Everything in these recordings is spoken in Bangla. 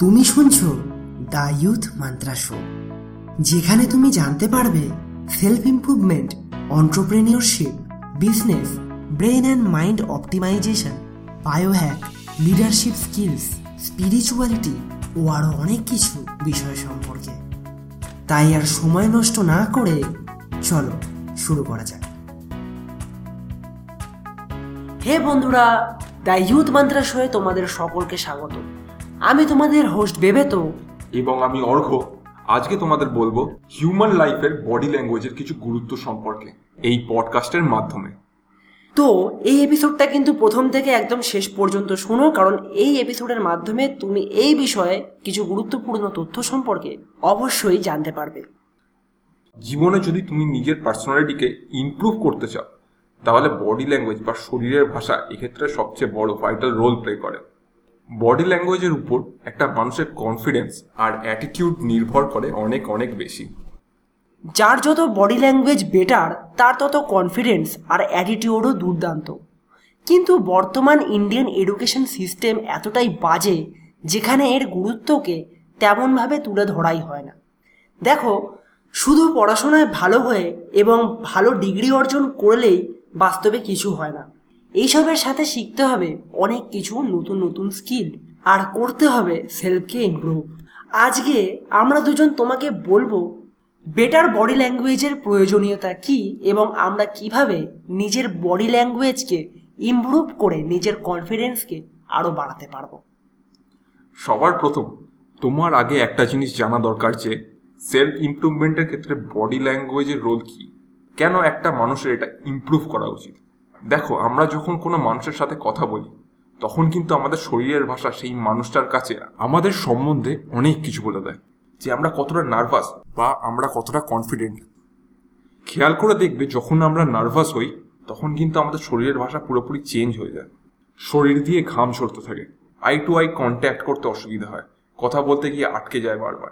তুমি শুনছ দ্য ইউথ মান্ত্রা শো, যেখানে তুমি জানতে পারবে self improvement entrepreneurship business brain and mind optimisation biohack leadership skills spirituality ও আরও অনেক কিছু বিষয় সম্পর্কে। তাই আর সময় নষ্ট না করে চলো শুরু করা যাক। হে বন্ধুরা, দ্য ইউথ মান্ত্রা শোয়ে তোমাদের সকলকে স্বাগত। আমি তোমাদের হোস্ট বেবেতো এবং আমি অর্ঘ আজকে তোমাদের বলব হিউম্যান লাইফের বডি ল্যাঙ্গুয়েজের কিছু গুরুত্ব সম্পর্কে এই পডকাস্টের মাধ্যমে। তো এই এপিসোডটা কিন্তু প্রথম থেকে একদম শেষ পর্যন্ত শোনো কারণ এই এপিসোডের মাধ্যমে তুমি এই বিষয়ে কিছু গুরুত্বপূর্ণ তথ্য সম্পর্কে অবশ্যই জানতে পারবে। জীবনে যদি তুমি নিজের পার্সোনালিটিকে ইমপ্রুভ করতে চাও তাহলে বডি ল্যাঙ্গুয়েজ বা শরীরের ভাষা এক্ষেত্রে সবচেয়ে বড় ভাইটাল রোল প্লে করে। বডি ল্যাঙ্গুয়েজের উপর একটা মানুষের কনফিডেন্স আর অ্যাটিটিউড নির্ভর করে অনেক অনেক বেশি। যার যত বডি ল্যাঙ্গুয়েজ বেটার তার তত কনফিডেন্স আর অ্যাটিটিউডও দুর্দান্ত। কিন্তু বর্তমান ইন্ডিয়ান এডুকেশন সিস্টেম এতটাই বাজে, যেখানে এর গুরুত্বকে তেমনভাবে তুলে ধরাই হয় না। দেখো, শুধু পড়াশোনায় ভালো হয়ে এবং ভালো ডিগ্রি অর্জন করলেই বাস্তবে কিছু হয় না। এইসবের সাথে শিখতে হবে অনেক কিছু নতুন নতুন স্কিল আর করতে হবে সেলফকে ইমপ্রুভ আজকে আমরা দুজন তোমাকে বলব বেটার বডি ল্যাঙ্গুয়েজের প্রয়োজনীয়তা কি এবং আমরা কীভাবে নিজের বডি ল্যাঙ্গুয়েজকে ইমপ্রুভ করে নিজের কনফিডেন্সকে আরও বাড়াতে পারব? সবার প্রথম, তোমার আগে একটা জিনিস জানা দরকার যে সেলফ ইমপ্রুভমেন্টের ক্ষেত্রে বডি ল্যাঙ্গুয়েজের রোল কি? কেন একটা মানুষের এটা ইমপ্রুভ করা উচিত? দেখো, আমরা যখন কোনো মানুষের সাথে কথা বলি, তখন কিন্তু আমাদের শরীরের ভাষা সেই মানুষটার কাছে আমাদের সম্বন্ধে অনেক কিছু বলে দেয় যে আমরা কতটা নার্ভাস বা আমরা কতটা কনফিডেন্ট খেয়াল করে দেখবে, যখন আমরা নার্ভাস হই, তখন কিন্তু আমাদের শরীরের ভাষা পুরোপুরি চেঞ্জ হয়ে যায়। শরীর দিয়ে ঘাম ঝরতে থাকে। আই টু আই কন্ট্যাক্ট করতে অসুবিধা হয়। কথা বলতে গিয়ে আটকে যায় বারবার।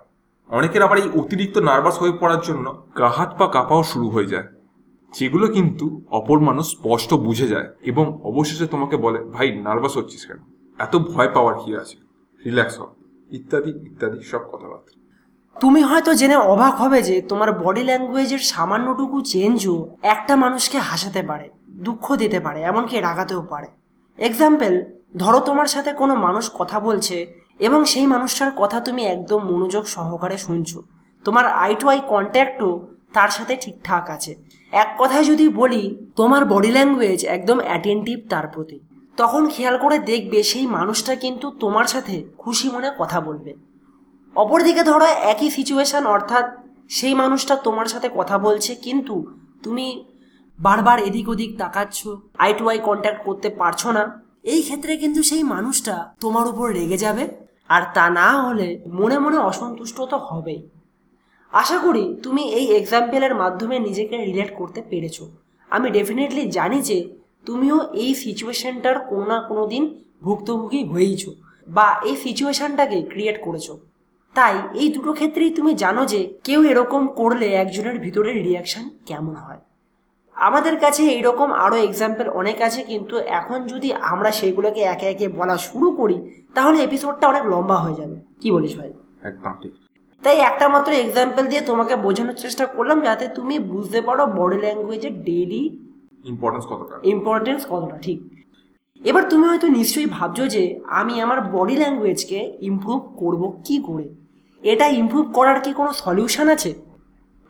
অনেকের আবার এই অতিরিক্ত নার্ভাস হয়ে পড়ার জন্য গা হাত পা কাঁপাও শুরু হয়ে যায়। যেগুলো কিন্তু অপর মানুষ স্পষ্ট বুঝে যায় এবং অবশেষে তোমাকে বলে, ভাই নার্ভাস হচ্ছিস কেন? এত ভয় পাওয়ার কি আছে? রিল্যাক্স হ। ইত্যাদি ইত্যাদি সব কথাবার্তা। তুমি হয়তো জেনে অবাক হবে যে তোমার বডি ল্যাঙ্গুয়েজের সামান্যটুকু চেঞ্জও একটা মানুষকে হাসাতে পারে, দুঃখ দিতে পারে, এমনকি রাগাতেও পারে। এক্সাম্পল ধরো তোমার সাথে কোনো মানুষ কথা বলছে এবং সেই মানুষটার কথা তুমি একদম মনোযোগ সহকারে শুনছো। তোমার আই টু আই কন্ট্যাক্টও তার সাথে ঠিকঠাক আছে। এক কথায় যদি বলি, তোমার বডি ল্যাঙ্গুয়েজ একদম অ্যাটেন্টিভ তার প্রতি। তখন খেয়াল করে দেখবে সেই মানুষটা কিন্তু তোমার সাথে খুশি মনে কথা বলবে। অপরদিকে ধরো, একই সিচুয়েশন অর্থাৎ সেই মানুষটা তোমার সাথে কথা বলছে, কিন্তু তুমি বারবার এদিক ওদিক তাকাচ্ছ আই টু আই কন্ট্যাক্ট করতে পারছ না। এই ক্ষেত্রে কিন্তু সেই মানুষটা তোমার উপর রেগে যাবে, আর তা না হলে মনে মনে অসন্তুষ্ট তো হবেই। আশা করি তুমি এই এক্সাম্পলের মাধ্যমে নিজেকে রিলেট করতে পেরেছ। আমি ডেফিনেটলি জানি যে তুমিও এই সিচুয়েশনটার কোনো না কোনো দিন ভুক্তভোগী হয়েইছো বা এই সিচুয়েশনটাকে ক্রিয়েট করেছ। তাই এই দুটো ক্ষেত্রেই তুমি জানো যে কেউ এরকম করলে একজনের ভিতরের রিয়াকশন কেমন হয়। আমাদের কাছে এইরকম আরও এক্সাম্পল অনেক আছে, কিন্তু এখন যদি আমরা সেগুলোকে একে একে বলা শুরু করি, তাহলে এপিসোডটা অনেক লম্বা হয়ে যাবে। কি বলিস ভাই? একদম ঠিক। তাই একটা মাত্র এক্সাম্পল দিয়ে তোমাকে বোঝানোর চেষ্টা করলাম যাতে তুমি বুঝতে পারো বডি ল্যাঙ্গুয়েজের ডেইলি ইম্পর্টেন্স কতটা। ইম্পর্টেন্স কতটা ঠিক। এবার তুমি হয়তো নিশ্চয়ই ভাবছ যে আমি আমার বডি ল্যাঙ্গুয়েজকে ইমপ্রুভ করব কি করে? এটা ইমপ্রুভ করার কি কোনো সলিউশন আছে?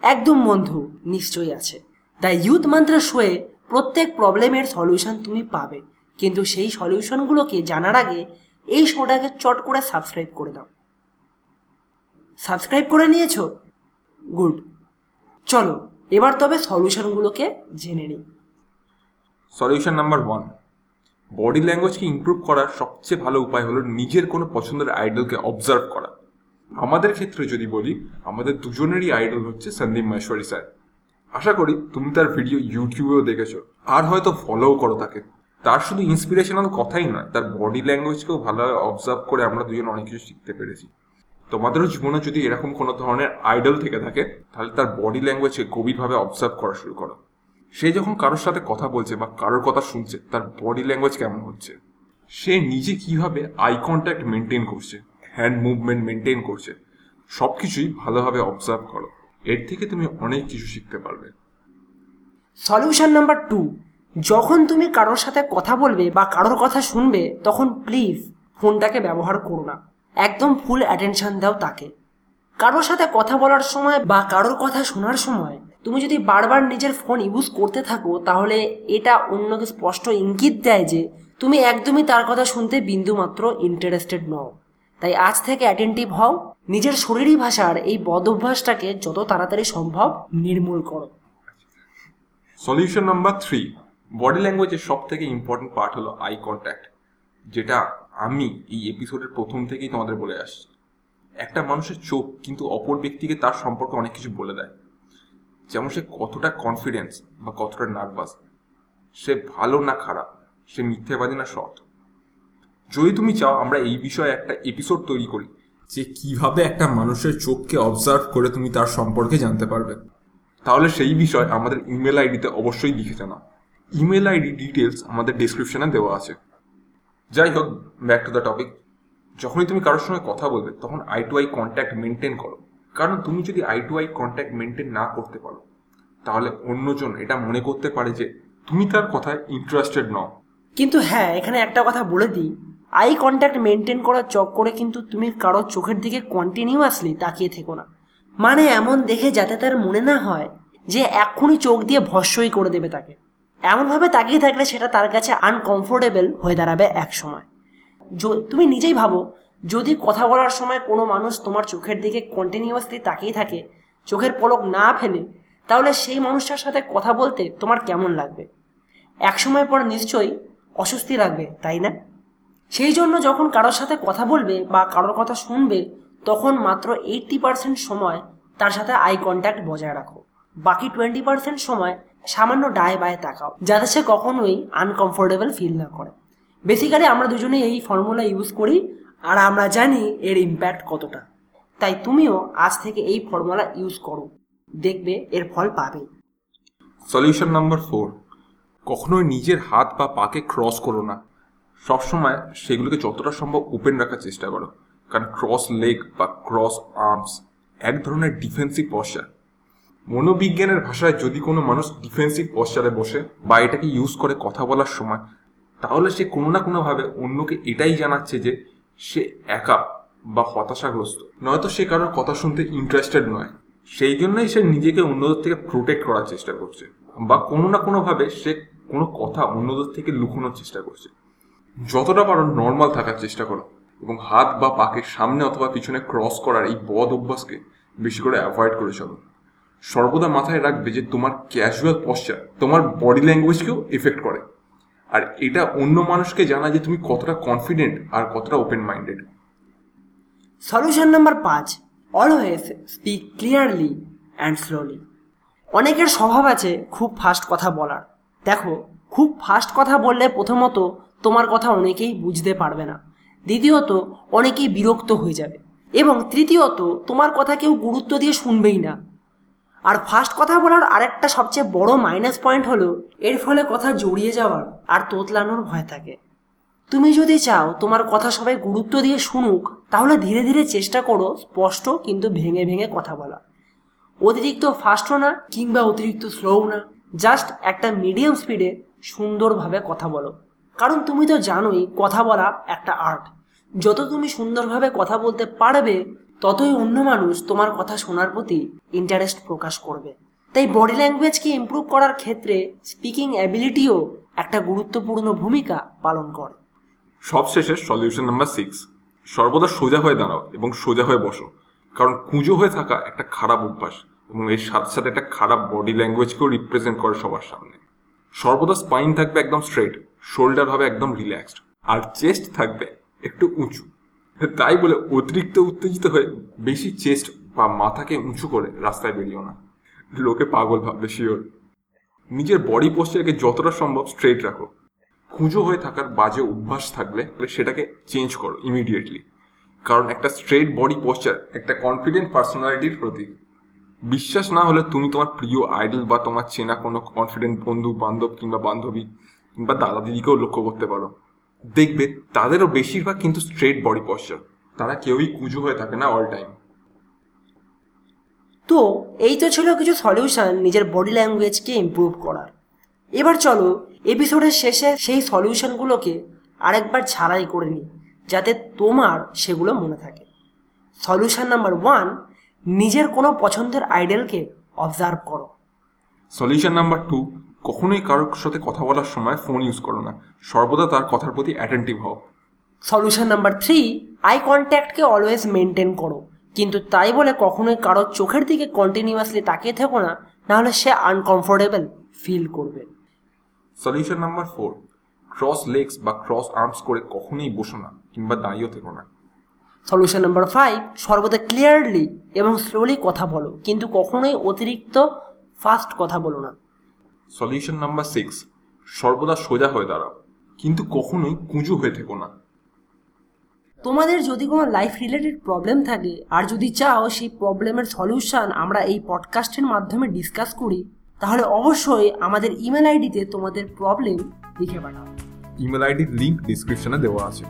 একদম বন্ধু নিশ্চয়ই আছে। দ্য ইউথ মান্ত্রা শোয়ে প্রত্যেক প্রবলেমের সলিউশন তুমি পাবে। কিন্তু সেই সলিউশনগুলোকে জানার আগে এই শোটাকে চট করে সাবস্ক্রাইব করে দাও। সাবস্ক্রাইব করে নিয়েছো? গুড। চলো, এবার তবে সলিউশনগুলোকে জেনে নিই। Solution number one. বডি ল্যাঙ্গুয়েজকে ইমপ্রুভ করার সবচেয়ে ভালো উপায় হলো নিজের কোনো পছন্দের আইডলকে অবজার্ভ করা। আমাদের ক্ষেত্রে যদি বলি, আমাদের দুজনেরই আইডল হচ্ছে সন্দীপ মহেশ্বরী স্যার। আশা করি তুমি তার ভিডিও ইউটিউবেও দেখেছ। আর হয়তো ফলোও করো তাকে। তার শুধু ইন্সপিরেশনাল কথাই নয়, তার বডি ল্যাঙ্গুয়েজকেও ভালোভাবে অবজার্ভ করে আমরা দুজন অনেক কিছু শিখতে পেরেছি। তোমাদেরও জীবনে যদি এরকম কোনো ধরনের আইডল থেকে থাকে, তাহলে তার বডি ল্যাঙ্গুয়েজকে গভীরভাবে অবজার্ভ করা শুরু করো। সে যখন কারোর সাথে কথা বলছে বা কারোর কথা শুনছে, তার বডি ল্যাঙ্গুয়েজ কেমন হচ্ছে? সে নিজে কীভাবে আই কন্ট্যাক্ট মেনটেন করছে হ্যান্ড মুভমেন্ট মেনটেন করছে সব কিছুই ভালোভাবে অবজার্ভ করো। এর থেকে তুমি অনেক কিছু শিখতে পারবে। সলিউশন নাম্বার টু যখন তুমি কারোর সাথে কথা বলবে বা কারোর কথা শুনবে, তখন প্লিজ ফোনটাকে ব্যবহার করো না। একদম ফুল অ্যাটেনশন দাও তাকে। কারোর সাথে কথা বলার সময় বা কারোর কথা শোনার সময় তুমি যদি বারবার নিজের ফোন ইউজ করতে থাকো, তাহলে এটা অন্যকে স্পষ্ট ইঙ্গিত দেয় যে তুমি একদমই তার কথা শুনতে বিন্দুমাত্র ইন্টারেস্টেড নও। তাই আজ থেকে অ্যাটেন্টিভ হও, নিজের শরীরী ভাষার এই বদ অভ্যাসটাকে যত তাড়াতাড়ি সম্ভব নির্মূল করো। সলিউশন নাম্বার থ্রি বডি ল্যাঙ্গুয়েজের সব থেকে ইম্পর্টেন্ট পার্ট হলো আই কন্ট্যাক্ট যেটা আমি এই এপিসোডের প্রথম থেকেই তোমাদের বলে আসছি। একটা মানুষের চোখ কিন্তু অপর ব্যক্তিকে তার সম্পর্কে অনেক কিছু বলে দেয়। যেমন সে কতটা কনফিডেন্স বা কতটা নার্ভাস সে ভালো না খারাপ। সে মিথ্যেবাদী না সৎ। যদি তুমি চাও আমরা এই বিষয়ে একটা এপিসোড তৈরি করি, যে কীভাবে একটা মানুষের চোখকে অবজার্ভ করে তুমি তার সম্পর্কে জানতে পারবে। তাহলে সেই বিষয় আমাদের ইমেল আইডিতে অবশ্যই লিখে জানা ইমেল আইডি ডিটেলস আমাদের ডিসক্রিপশনে দেওয়া আছে। যাই হোক ব্যাক টু দ্য টপিক যখনই তুমি কারোর সঙ্গে কথা বলবে, তখন eye to eye contact maintain করো। কারণ তুমি যদি eye to eye contact maintain না করতে পারো, তাহলে অন্যজন এটা মনে করতে পারে যে তুমি তার কথায় ইন্টারেস্টেড নও। কিন্তু হ্যাঁ এখানে একটা কথা বলে দিই। আই কন্ট্যাক্ট মেনটেন করার চক্করে কিন্তু তুমি কারও চোখের দিকে কন্টিনিউয়াসলি তাকিয়ে থেকো না। মানে এমন দেখে যাতে তার মনে না হয় যে এক্ষুনি চোখ দিয়ে ভস্যই করে দেবে তাকে। এমনভাবে তাকিয়ে থাকলে সেটা তার কাছে আনকমফোর্টেবল হয়ে দাঁড়াবে এক সময়। তুমি নিজেই ভাবো, যদি কথা বলার সময় কোনো মানুষ তোমার চোখের দিকে কন্টিনিউয়াসলি তাকিয়ে থাকে, চোখের পলক না ফেলে, তাহলে সেই মানুষটার সাথে কথা বলতে তোমার কেমন লাগবে? এক সময় পর নিশ্চয়ই অস্বস্তি লাগবে, তাই না? সেই জন্য যখন কারোর সাথে কথা বলবে বা কারোর কথা শুনবে, তখন মাত্র এইটটি পার্সেন্ট সময় তার সাথে আই কন্ট্যাক্ট বজায় রাখো। বাকি টোয়েন্টি পার্সেন্ট সময় সামান্য ডায়ে বায়ে তাকাও, যাতে সে কখনোই আনকমফোর্টেবল ফিল না করে। বেসিক্যালি আমরা দুজনে এই ফর্মুলা ইউজ করি, আর আমরা জানি এর ইম্প্যাক্ট কতটা। তাই তুমিও আজ থেকে এই ফর্মুলা ইউজ করো। দেখবে এর ফল পাবে। সলিউশন নাম্বার ফোর কখনোই নিজের হাত বা পাকে ক্রস করো না। সবসময় সেগুলোকে যতটা সম্ভব ওপেন রাখার চেষ্টা করো। কারণ ক্রস লেগ বা ক্রস আর্মস এক ধরনের ডিফেন্সিভ পশ্চার মনোবিজ্ঞানের ভাষায় যদি কোনো মানুষ ডিফেন্সিভ পশ্চারে বসে বা এটাকে ইউজ করে কথা বলার সময়, তাহলে সে কোনো না কোনোভাবে অন্যকে এটাই জানাচ্ছে যে সে একা বা হতাশাগ্রস্ত। নয়তো সে কারোর কথা শুনতে ইন্টারেস্টেড নয়। সেই জন্যই সে নিজেকে অন্যদের থেকে প্রোটেক্ট করার চেষ্টা করছে বা কোনো না কোনোভাবে সে কোনো কথা অন্যদের থেকে লুকোনোর চেষ্টা করছে। যতটা পারো নর্মাল থাকার চেষ্টা করো এবং হাত বা পাকে সামনে অথবা পিছনে ক্রস করার এই বদ অভ্যাসকে বেশি করে অ্যাভয়েড করে চলো। সর্বদা মাথায় রাখবে যে তোমার ক্যাজুয়াল পশ্চার তোমার বডি ল্যাঙ্গুয়েজকেও এফেক্ট করে। আর এটা অন্য মানুষকে জানা যে তুমি কতটা কনফিডেন্ট আর কতটা ওপেন মাইন্ডেড সলিউশন নাম্বার পাঁচ always speak clearly and slowly অনেকের স্বভাব আছে খুব ফাস্ট কথা বলার। দেখো, খুব ফাস্ট কথা বললে প্রথমত তোমার কথা অনেকেই বুঝতে পারবে না। দ্বিতীয়ত, অনেকেই বিরক্ত হয়ে যাবে। এবং তৃতীয়ত, তোমার কথা কেউ গুরুত্ব দিয়ে শুনবেই না। আর ফার্স্ট কথা বলার আরেকটা সবচেয়ে বড় মাইনাস পয়েন্ট হলো, এর ফলে কথা জড়িয়ে যাওয়ার আর তোতলানোর ভয় থাকে। তুমি যদি চাও তোমার কথা সবাই গুরুত্ব দিয়ে শুনুক, তাহলে ধীরে ধীরে চেষ্টা করো স্পষ্ট কিন্তু ভেঙে ভেঙে কথা বলা। অতিরিক্ত ফাস্টও না, কিংবা অতিরিক্ত স্লোও না জাস্ট একটা মিডিয়াম স্পিডে সুন্দরভাবে কথা বলো। কারণ তুমি তো জানোই, কথা বলা একটা আর্ট যত তুমি সুন্দরভাবে কথা বলতে পারবে ততই অন্য মানুষ তোমার কথা শোনার প্রতি ইন্টারেস্ট প্রকাশ করবে। তাই বডি ল্যাঙ্গুয়েজকে ইমপ্রুভ করার ক্ষেত্রে স্পিকিং অ্যাবিলিটিও একটা গুরুত্বপূর্ণ ভূমিকা পালন করে। সবশেষে সলিউশন নাম্বার সিক্স সর্বদা সোজা হয়ে দাঁড়াও এবং সোজা হয়ে বসো। কারণ কুঁজো হয়ে থাকা একটা খারাপ অভ্যাস এবং এর সাথে সাথে একটা খারাপ বডি ল্যাঙ্গুয়েজকেও রিপ্রেজেন্ট করে সবার সামনে। সর্বদা স্পাইন থাকবে একদম স্ট্রেট শোল্ডার হবে একদম রিল্যাক্সড আর চেস্ট থাকবে একটু উঁচু। তাই বলে অতিরিক্ত উত্তেজিত হয়ে বেশি চেস্ট বা মাথাকে উঁচু করে রাস্তায় বেরিয়েও না। লোকে পাগল ভাববে, শিওর। নিজের বডি পোস্টারকে যতটা সম্ভব স্ট্রেট রাখো। খুঁজো হয়ে থাকার বাজে অভ্যাস থাকলে সেটাকে চেঞ্জ করো ইমিডিয়েটলি কারণ একটা স্ট্রেট বডি পোস্টার একটা কনফিডেন্ট পার্সোনালিটির প্রতীক। বিশ্বাস না হলে তুমি তোমার প্রিয় আইডল বা তোমার চেনা কোনো কনফিডেন্ট বন্ধু, বান্ধব কিংবা বান্ধবী কিংবা দাদা দিদিকেও লক্ষ্য করতে পারো। দেখবে তাদেরও বেশিরভাগ কিন্তু স্ট্রেট বডি পশ্চার তারা কেউই কুজো হয়ে থাকে না অল টাইম তো এই তো ছিল কিছু সলিউশন নিজের বডি ল্যাঙ্গুয়েজকে ইমপ্রুভ করার। এবার চলো এপিসোডের শেষে সেই সলিউশনগুলোকে আরেকবার ছাড়াই করে নিই যাতে তোমার সেগুলো মনে থাকে। সলিউশন নাম্বার ওয়ান নিজের কোনো পছন্দের আইডেলকে অবজার্ভ করো। সলিউশন নাম্বার টু কখনোই কারোর সাথে কথা বলার সময় ফোন ইউজ করো না। সর্বদা তার কথার প্রতি অ্যাটেন্টিভ হও। সলিউশন নাম্বার থ্রি আই কন্ট্যাক্টকে অলওয়েজ মেনটেন করো। কিন্তু তাই বলে কখনোই কারোর চোখের দিকে কন্টিনিউয়াসলি তাকিয়ে থেকো না নাহলে সে আনকমফোর্টেবল ফিল করবে। Solution number four cross legs বা ক্রস আর্মস করে কখনোই বসো না কিংবা দাঁড়িয়েও থেকো না। সলিউশন নাম্বার ফাইভ সর্বদা ক্লিয়ারলি এবং স্লোলি কথা বলো কিন্তু কখনোই অতিরিক্ত ফাস্ট কথা বলো না। সলিউশন নাম্বার সিক্স সর্বদা সোজা হয়ে দাঁড়াও। কিন্তু কখনোই কুঁজু হয়ে থেকো না। তোমাদের যদি কোনো লাইফ রিলেটেড প্রবলেম থাকে আর যদি চাও সেই প্রবলেমের সলিউশন আমরা এই পডকাস্টের মাধ্যমে ডিসকাস করি তাহলে অবশ্যই আমাদের ইমেল আইডিতে তোমাদের প্রবলেম লিখে পাঠাও। ইমেল আইডির লিঙ্ক ডিসক্রিপশনে দেওয়া আছে।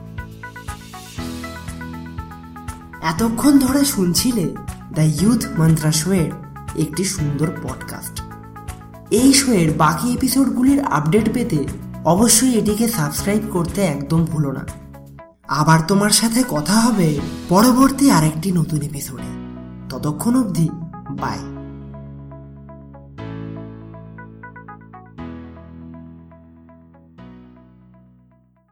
এতক্ষণ ধরে শুনছিলে দ্য ইউথ মন্ত্রা শোয়ের একটি সুন্দর পডকাস্ট এই শোয়ের বাকি এপিসোডগুলির আপডেট পেতে অবশ্যই এটিকে সাবস্ক্রাইব করতে একদম ভুলো না। আবার তোমার সাথে কথা হবে পরবর্তী আরেকটি নতুন এপিসোডে। ততক্ষণ অবধি বাই